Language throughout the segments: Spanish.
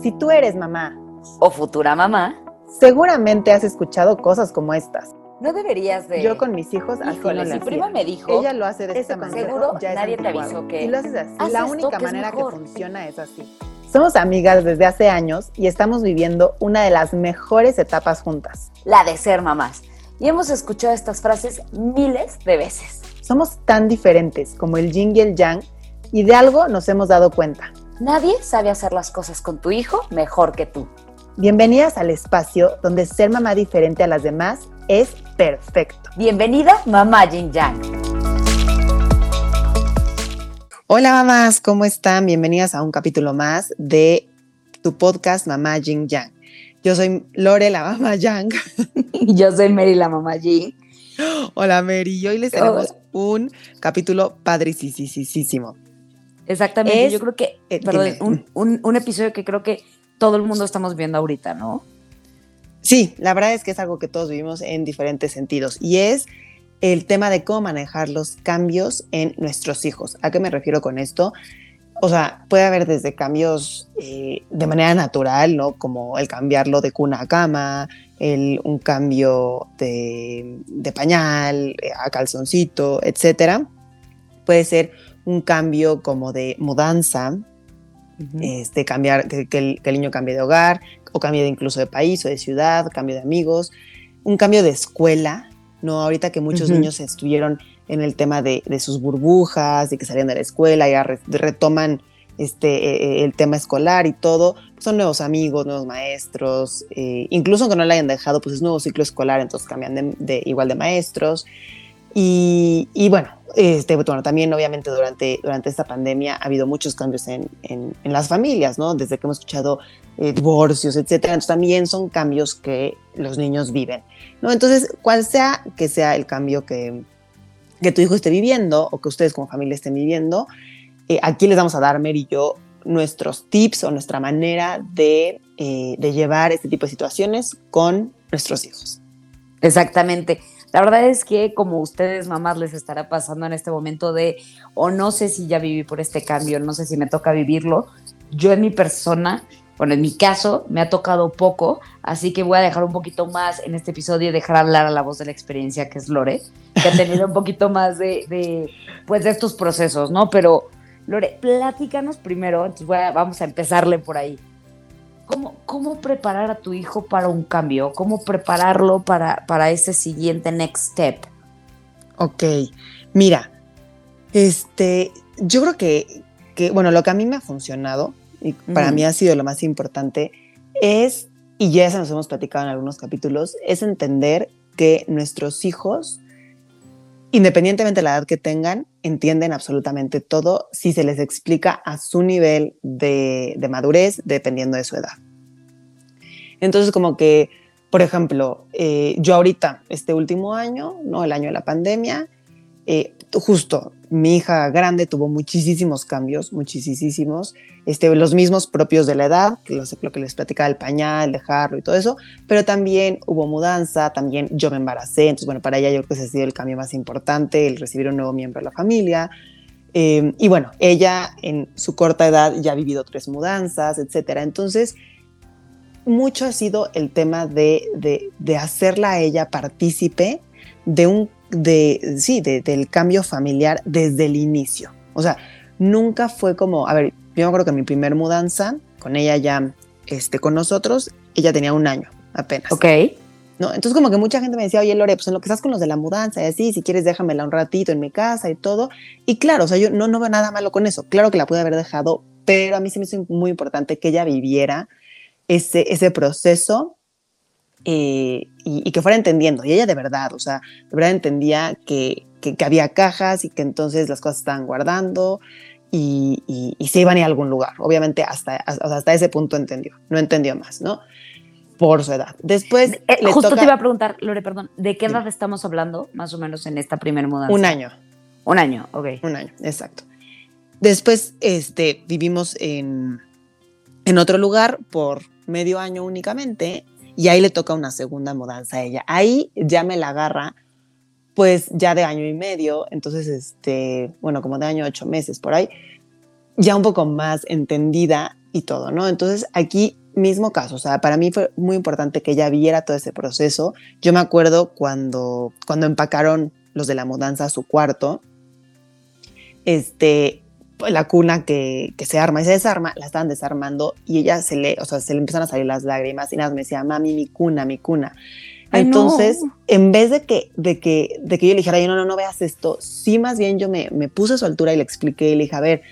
Si tú eres mamá o futura mamá, seguramente has escuchado cosas como estas. No deberías de. Yo con mis hijos así Híjole, no lo si prima me dijo. Ella lo hace de esta manera. seguro ya nadie te avisó que Y lo haces así. la única manera que funciona es así. Somos amigas desde hace años y estamos viviendo una de las mejores etapas juntas. La de ser mamás. Y hemos escuchado estas frases miles de veces. Somos tan diferentes como el yin y el yang y de algo nos hemos dado cuenta. Nadie sabe hacer las cosas con tu hijo mejor que tú. Bienvenidas al espacio donde ser mamá diferente a las demás es perfecto. Bienvenida, mamá Jin Yang. Hola mamás, ¿cómo están? Bienvenidas a un capítulo más de tu podcast Mamá Jing Yang. Yo soy Lore, la mamá Yang. Y yo soy Mary, la mamá Jin. Hola Mary, y hoy les tenemos un capítulo padricísimo. Exactamente. Es- yo creo que, eh, perdón, un, un- un episodio que creo que todo el mundo estamos viendo ahorita, ¿no? Sí, la verdad es que es algo que todos vivimos en diferentes sentidos y es el tema de cómo manejar los cambios en nuestros hijos. ¿A qué me refiero con esto? O sea, puede haber desde cambios eh, de manera natural, ¿no? Como el cambiarlo de cuna a cama, el, un cambio de, de pañal eh, a calzoncito, etcétera. Puede ser un cambio como de mudanza, este, cambiar, que, que el, que el niño cambie de hogar, o cambie de incluso de país o de ciudad, cambio de amigos, un cambio de escuela, ¿no? Ahorita que muchos niños estuvieron en el tema de, de sus burbujas y que salían de la escuela y ya re- retoman este, eh, el tema escolar y todo, son nuevos amigos, nuevos maestros, eh, incluso aunque no la hayan dejado, pues es nuevo ciclo escolar, entonces cambian de, de- igual de maestros. Y, y bueno, este, bueno, también obviamente durante, durante esta pandemia ha habido muchos cambios en, en- en las familias, ¿no? Desde que hemos escuchado eh, divorcios, etcétera. Entonces también son cambios que los niños viven, ¿no? Entonces, cual sea que sea el cambio que, que tu hijo esté viviendo o que ustedes como familia estén viviendo, eh, aquí les vamos a dar, Mer y yo, nuestros tips o nuestra manera de, eh, de llevar este tipo de situaciones con nuestros hijos. Exactamente. La verdad es que como ustedes mamás les estará pasando en este momento de, o no sé si ya viví por este cambio, no sé si me toca vivirlo, yo en mi persona, bueno, en mi caso me ha tocado poco, así que voy a dejar un poquito más en este episodio y dejar hablar a la voz de la experiencia que es Lore, que ha tenido un poquito más de, de, pues de estos procesos, ¿no? Pero Lore, platícanos primero, vamos a empezarle por ahí. ¿Cómo, ¿Cómo preparar a tu hijo para un cambio? ¿Cómo prepararlo para, para ese siguiente next step? Ok, mira, este, yo creo que, que, bueno, lo que a mí me ha funcionado y para mí ha sido lo más importante es, y ya se nos hemos platicado en algunos capítulos, es entender que nuestros hijos, independientemente de la edad que tengan, entienden absolutamente todo si se les explica a su nivel de, de madurez, dependiendo de su edad. Entonces, como que, por ejemplo, eh, yo ahorita, este último año, ¿no? El año de la pandemia, eh, justo mi hija grande tuvo muchísimos cambios, muchísimos, este, los mismos propios de la edad, que lo que les platicaba el pañal, dejarlo y todo eso, pero también hubo mudanza, también yo me embaracé, entonces bueno, para ella yo creo que ese ha sido el cambio más importante, el recibir un nuevo miembro de la familia. Eh, y bueno, ella en su corta edad ya ha vivido tres mudanzas, etcétera. Entonces, mucho ha sido el tema de, de, de hacerla a ella partícipe de un, de, sí, de- del cambio familiar desde el inicio. O sea, nunca fue como, a ver, yo me acuerdo que mi primer mudanza, con ella ya, este, con nosotros, ella tenía un año apenas. Ok. ¿no? Entonces como que mucha gente me decía, oye Lore, pues en lo que estás con los de la mudanza y así, si quieres déjamela un ratito en mi casa y todo. Y claro, o sea, yo no, no veo nada malo con eso. Claro que la pude haber dejado, pero a mí se me hizo muy importante que ella viviera ese, ese proceso eh, y, y que fuera entendiendo. Y ella de verdad, o sea, de verdad entendía que, que, que había cajas y que entonces las cosas estaban guardando y, y, y se iban a ir a algún lugar. Obviamente hasta, hasta, ese punto entendió, no entendió más, ¿no? Por su edad. Después Eh, le justo toca te iba a preguntar, Lore, perdón, ¿de qué edad estamos hablando más o menos en esta primera mudanza? un año. Un año, ok. Un año, exacto. Después este, vivimos en, en otro lugar por medio año únicamente y ahí le toca una segunda mudanza a ella. Ahí ya me la agarra pues ya de año y medio, entonces, este, bueno, como de año ocho meses por ahí, ya un poco más entendida y todo, ¿no? Entonces aquí mismo caso, o sea, para mí fue muy importante que ella viera todo ese proceso. Yo me acuerdo cuando, cuando empacaron los de la mudanza a su cuarto, este, la cuna que, que, se arma y se desarma, la estaban desarmando y ella se le, o sea, se le empiezan a salir las lágrimas y nada, me decía, mami, mi cuna, mi cuna. Entonces, en vez de que, de, que, de que yo le dijera, no, no, no veas esto, sí más bien yo me, me puse a su altura y le expliqué y le dije, a ver,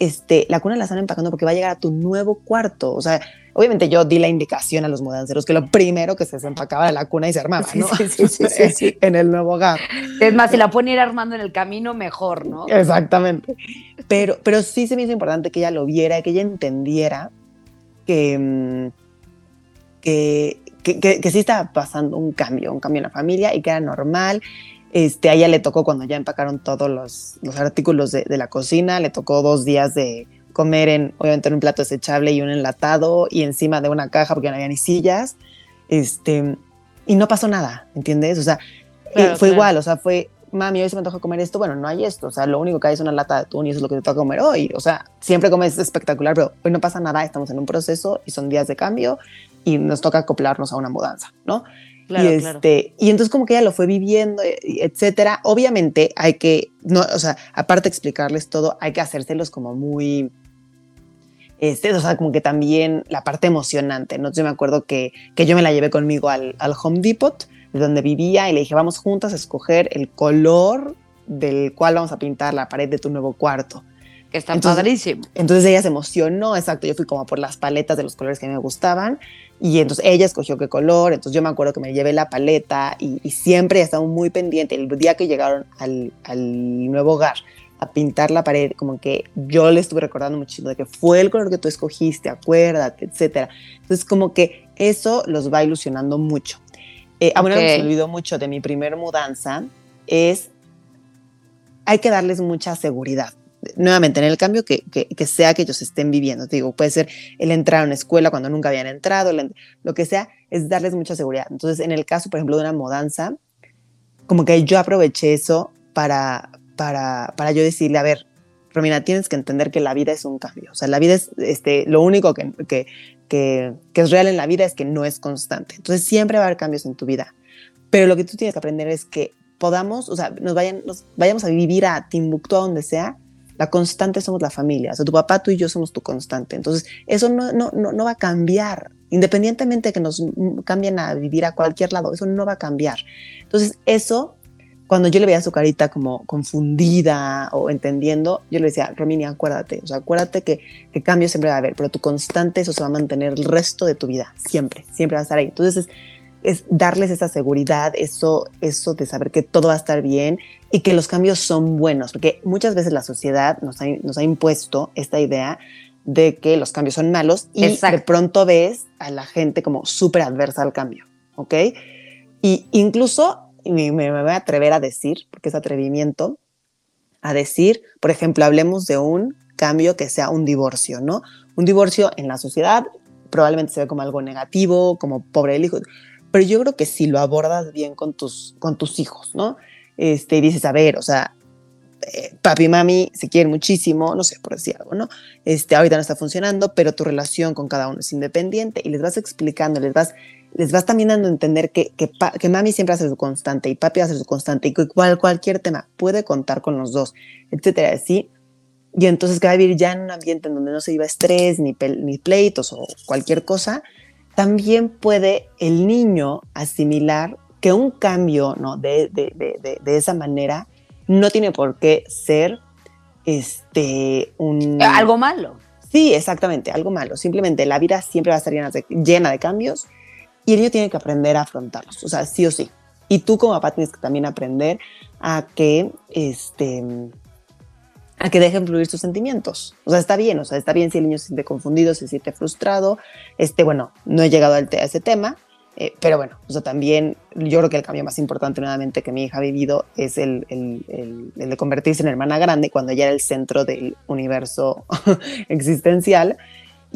este, la cuna la están empacando porque va a llegar a tu nuevo cuarto. O sea, obviamente yo di la indicación a los mudanceros que lo primero que se desempacaba era la cuna y se armaba, ¿no? Sí, sí, sí, en el nuevo hogar. Es más, si la pueden ir armando en el camino, mejor, ¿no? Exactamente. Pero, pero sí se me hizo importante que ella lo viera, que ella entendiera que, mm, que, que, que sí estaba pasando un cambio, un cambio en la familia y que era normal este, a ella le tocó cuando ya empacaron todos los, los artículos de, de, la cocina, le tocó dos días de comer en, obviamente, en un plato desechable y un enlatado y encima de una caja porque no había ni sillas. Este, y no pasó nada, ¿entiendes? O sea, claro, fue claro. igual, o sea, fue, mami, hoy se me antoja comer esto, bueno, no hay esto, o sea, lo único que hay es una lata de atún y eso es lo que te toca comer hoy, o sea, siempre comes espectacular, pero hoy no pasa nada, estamos en un proceso y son días de cambio y nos toca acoplarnos a una mudanza, ¿no? Claro, y, este, claro. y entonces como que ella lo fue viviendo, etcétera. Obviamente hay que, no, o sea, aparte de explicarles todo, hay que hacérselos como muy, este, o sea, como que también la parte emocionante, ¿no? Yo me acuerdo que, que yo me la llevé conmigo al, al Home Depot, de donde vivía, y le dije, vamos juntas a escoger el color del cual vamos a pintar la pared de tu nuevo cuarto. Que está entonces, padrísimo. Entonces ella se emocionó, exacto, yo fui como por las paletas de los colores que me gustaban, y entonces ella escogió qué color, entonces yo me acuerdo que me llevé la paleta y, y siempre estaba muy pendiente. El día que llegaron al, al, nuevo hogar a pintar la pared, como que yo le estuve recordando muchísimo de que fue el color que tú escogiste, acuérdate, etcétera. Entonces como que eso los va ilusionando mucho. Eh, okay. Bueno, me olvidó mucho de mi primer mudanza, es hay que darles mucha seguridad nuevamente, en el cambio que, que, que, sea que ellos estén viviendo. Te digo, puede ser el entrar a una escuela cuando nunca habían entrado, lo que sea, es darles mucha seguridad. Entonces, en el caso, por ejemplo, de una mudanza, como que yo aproveché eso para, para, para yo decirle, a ver, Romina, tienes que entender que la vida es un cambio. O sea, la vida es, este, lo único que, que, que, es real en la vida es que no es constante. Entonces, siempre va a haber cambios en tu vida. Pero lo que tú tienes que aprender es que podamos, o sea, nos, vayan, nos vayamos a vivir a Timbuktu, a donde sea, la constante somos la familia. O sea, tu papá, tú y yo somos tu constante. Entonces, eso no, no, no, no va a cambiar. Independientemente de que nos cambien a vivir a cualquier lado, eso no va a cambiar. Entonces, eso, cuando yo le veía su carita como confundida o entendiendo, yo le decía, Romini, acuérdate, o sea, acuérdate que, que cambio siempre va a haber, pero tu constante, eso se va a mantener el resto de tu vida, siempre, siempre va a estar ahí. Entonces, es, es darles esa seguridad, eso, eso de saber que todo va a estar bien y que los cambios son buenos, porque muchas veces la sociedad nos ha, nos ha impuesto esta idea de que los cambios son malos y Exacto. de pronto ves a la gente como súper adversa al cambio, ¿ok? Y incluso me, me, voy a atrever a decir, porque es atrevimiento, a decir, por ejemplo, hablemos de un cambio que sea un divorcio, ¿no? Un divorcio en la sociedad probablemente se ve como algo negativo, como pobre el hijo, pero yo creo que si lo abordas bien con tus, con tus hijos, ¿no? Este, y dices, a ver, o sea, eh, papi y mami se quieren muchísimo, no sé, por decir algo, ¿no? Este, ahorita no está funcionando, pero tu relación con cada uno es independiente y les vas explicando, les vas, les vas también dando a entender que, que, que mami siempre hace su constante y papi hace su constante y cual, cualquier tema puede contar con los dos, etcétera, ¿sí? Y entonces que va a vivir ya en un ambiente en donde no se iba estrés, ni, ni pleitos o cualquier cosa, también puede el niño asimilar que un cambio ¿no? de, de, de, de, esa manera no tiene por qué ser este, un... Algo malo. Sí, exactamente, algo malo. Simplemente la vida siempre va a estar llena de, llena de cambios y el niño tiene que aprender a afrontarlos, o sea, sí o sí. Y tú como papá tienes que también aprender a que, este, a que dejen fluir sus sentimientos. O sea, está bien, o sea, está bien si el niño se siente confundido, se siente frustrado. Este, bueno, no he llegado a ese tema, eh, pero bueno, o sea, también yo creo que el cambio más importante nuevamente que mi hija ha vivido es el, el, el, el de convertirse en hermana grande cuando ella era el centro del universo existencial.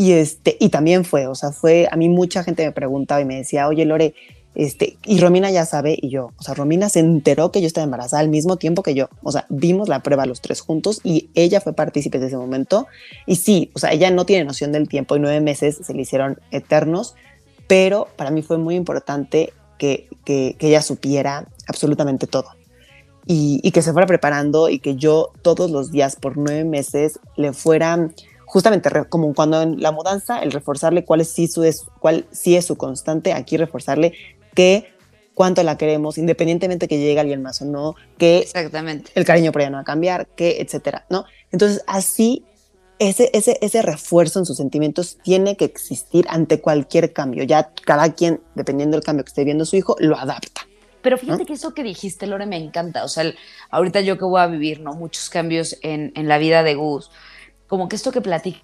Y, este, y también fue, o sea, fue, a mí mucha gente me preguntaba y me decía, oye Lore, Este, y Romina ya sabe y yo, o sea, Romina se enteró que yo estaba embarazada al mismo tiempo que yo, o sea, vimos la prueba los tres juntos y ella fue partícipe de ese momento. Y sí, o sea, ella no tiene noción del tiempo y nueve meses se le hicieron eternos, pero para mí fue muy importante que, que, que ella supiera absolutamente todo. Y, y, que se fuera preparando y que yo todos los días por nueve meses le fuera justamente como cuando en la mudanza, el reforzarle cuál, es, sí, su, es, cuál sí es su constante, aquí reforzarle que cuánto la queremos, independientemente que llegue alguien más o no, que Exactamente. el cariño por ella no va a cambiar, que etcétera, ¿no? Entonces, así, ese, ese, ese refuerzo en sus sentimientos tiene que existir ante cualquier cambio. Ya cada quien, dependiendo del cambio que esté viendo su hijo, lo adapta. Pero fíjate ¿no? que eso que dijiste, Lore, me encanta. O sea, el, ahorita yo que voy a vivir, ¿no? Muchos cambios en, en la vida de Gus. Como que esto que platico,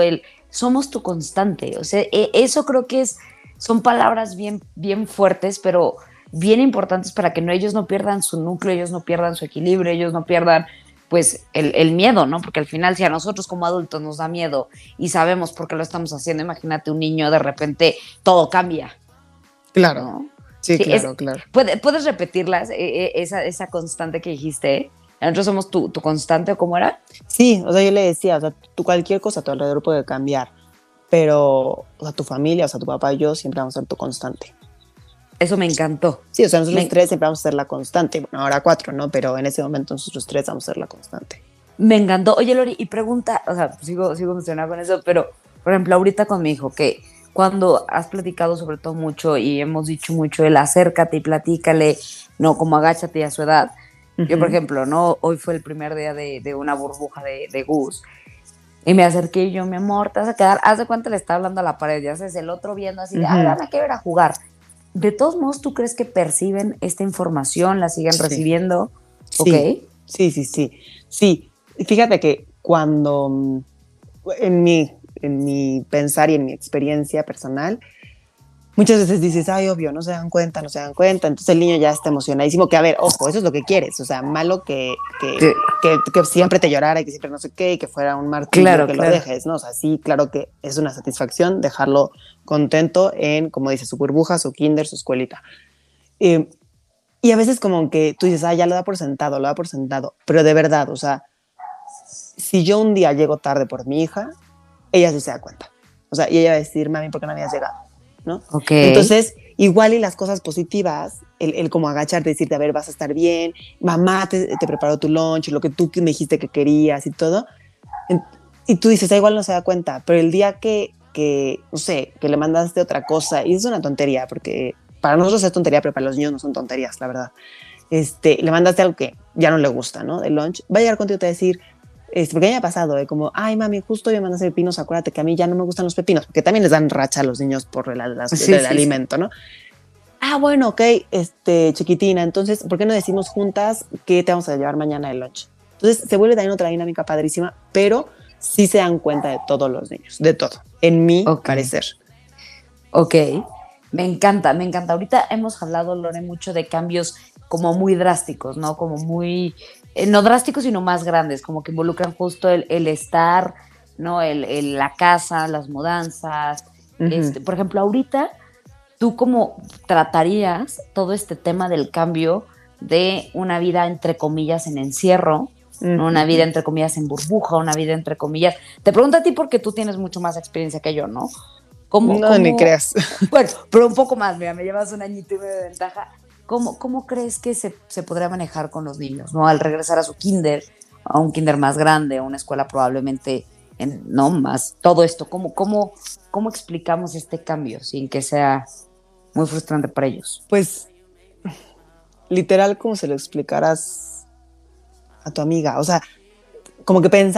el somos tu constante. O sea, eso creo que es son palabras bien, bien fuertes, pero bien importantes para que no, ellos no pierdan su núcleo, ellos no pierdan su equilibrio, ellos no pierdan pues el, el, miedo, ¿no? Porque al final si a nosotros como adultos nos da miedo y sabemos por qué lo estamos haciendo, imagínate un niño de repente todo cambia. Claro. ¿no? Sí, sí, claro, es, claro. ¿puedes, ¿Puedes repetirlas, eh, esa, esa constante que dijiste? ¿Nosotros somos tu, tu constante cómo era? Sí, o sea, yo le decía, o sea, tú cualquier cosa a tu alrededor puede cambiar pero o sea, tu familia, o sea, tu papá y yo siempre vamos a ser tu constante. Eso me encantó. Sí, o sea, nosotros me... tres siempre vamos a ser la constante. Bueno, ahora cuatro, ¿no? Pero en ese momento nosotros tres vamos a ser la constante. Me encantó. Oye, Lori, y pregunta, o sea, sigo, sigo emocionada con eso, pero, por ejemplo, ahorita con mi hijo, que cuando has platicado sobre todo mucho y hemos dicho mucho el acércate y platícale, no como agáchate a su edad. Uh -huh. Yo, por ejemplo, no hoy fue el primer día de, de una burbuja de, de Gus y me acerqué y yo, mi amor, te vas a quedar, haz de cuenta le está hablando a la pared, ya sabes, el otro viendo así, de, ah, dame que ver a jugar. De todos modos, ¿tú crees que perciben esta información, la siguen sí. recibiendo? Sí. ¿Ok? Sí, sí, sí. Sí, fíjate que cuando, en mi, en mi pensar y en mi experiencia personal, muchas veces dices, ay, obvio, no se dan cuenta, no se dan cuenta. Entonces el niño ya está emocionadísimo, que a ver, ojo, eso es lo que quieres. O sea, malo que, que, sí. que, que siempre te llorara y que siempre no sé qué y que fuera un martillo claro, que claro. lo dejes, ¿no? O sea, sí, claro que es una satisfacción dejarlo contento en, como dice, su burbuja, su kinder, su escuelita. Eh, y a veces como que tú dices, ah, ya lo da por sentado, lo da por sentado. Pero de verdad, o sea, si yo un día llego tarde por mi hija, ella sí se da cuenta. O sea, y ella va a decir, mami, ¿por qué no habías llegado? ¿No? Okay. Entonces, igual y las cosas positivas, el, el, como agacharte, decirte, a ver, vas a estar bien, mamá te, te, preparó tu lunch, lo que tú me dijiste que querías y todo. Y tú dices, ah, igual no se da cuenta, pero el día que, que, no sé, que le mandaste otra cosa, y es una tontería, porque para nosotros es tontería, pero para los niños no son tonterías, la verdad. Este, le mandaste algo que ya no le gusta, ¿no? De lunch, va a llegar contigo y te va a decir, este, porque a mí me ha pasado, de como, ay mami, justo yo me mandaste pepinos, acuérdate que a mí ya no me gustan los pepinos, porque también les dan racha a los niños por el, el, sí, el sí, alimento. ¿no? Ah, bueno, ok, este, chiquitina, entonces, ¿por qué no decimos juntas que te vamos a llevar mañana el lunch? Entonces, se vuelve también otra dinámica padrísima, pero sí se dan cuenta de todos los niños, de todo, en mi okay. parecer. Ok, me encanta, me encanta. Ahorita hemos hablado, Lore, mucho de cambios como muy drásticos, ¿no? Como muy eh, no drásticos, sino más grandes, como que involucran justo el, el estar, ¿no? El, el, la casa, las mudanzas. Uh -huh. este, por ejemplo, ahorita, ¿tú cómo tratarías todo este tema del cambio de una vida, entre comillas, en encierro, uh -huh. una vida, entre comillas, en burbuja, una vida, entre comillas? Te pregunto a ti porque tú tienes mucho más experiencia que yo, ¿no? ¿Cómo, no, cómo, ni creas. Bueno, pero un poco más, mira, me llevas un añito y medio de ventaja. ¿Cómo, ¿Cómo, crees que se, se, podría manejar con los niños? ¿no? Al regresar a su kinder, a un kinder más grande, a una escuela probablemente en, no más, todo esto, ¿cómo, cómo, ¿cómo explicamos este cambio sin que sea muy frustrante para ellos? Pues literal como se lo explicaras a tu amiga, o sea, como que pensamos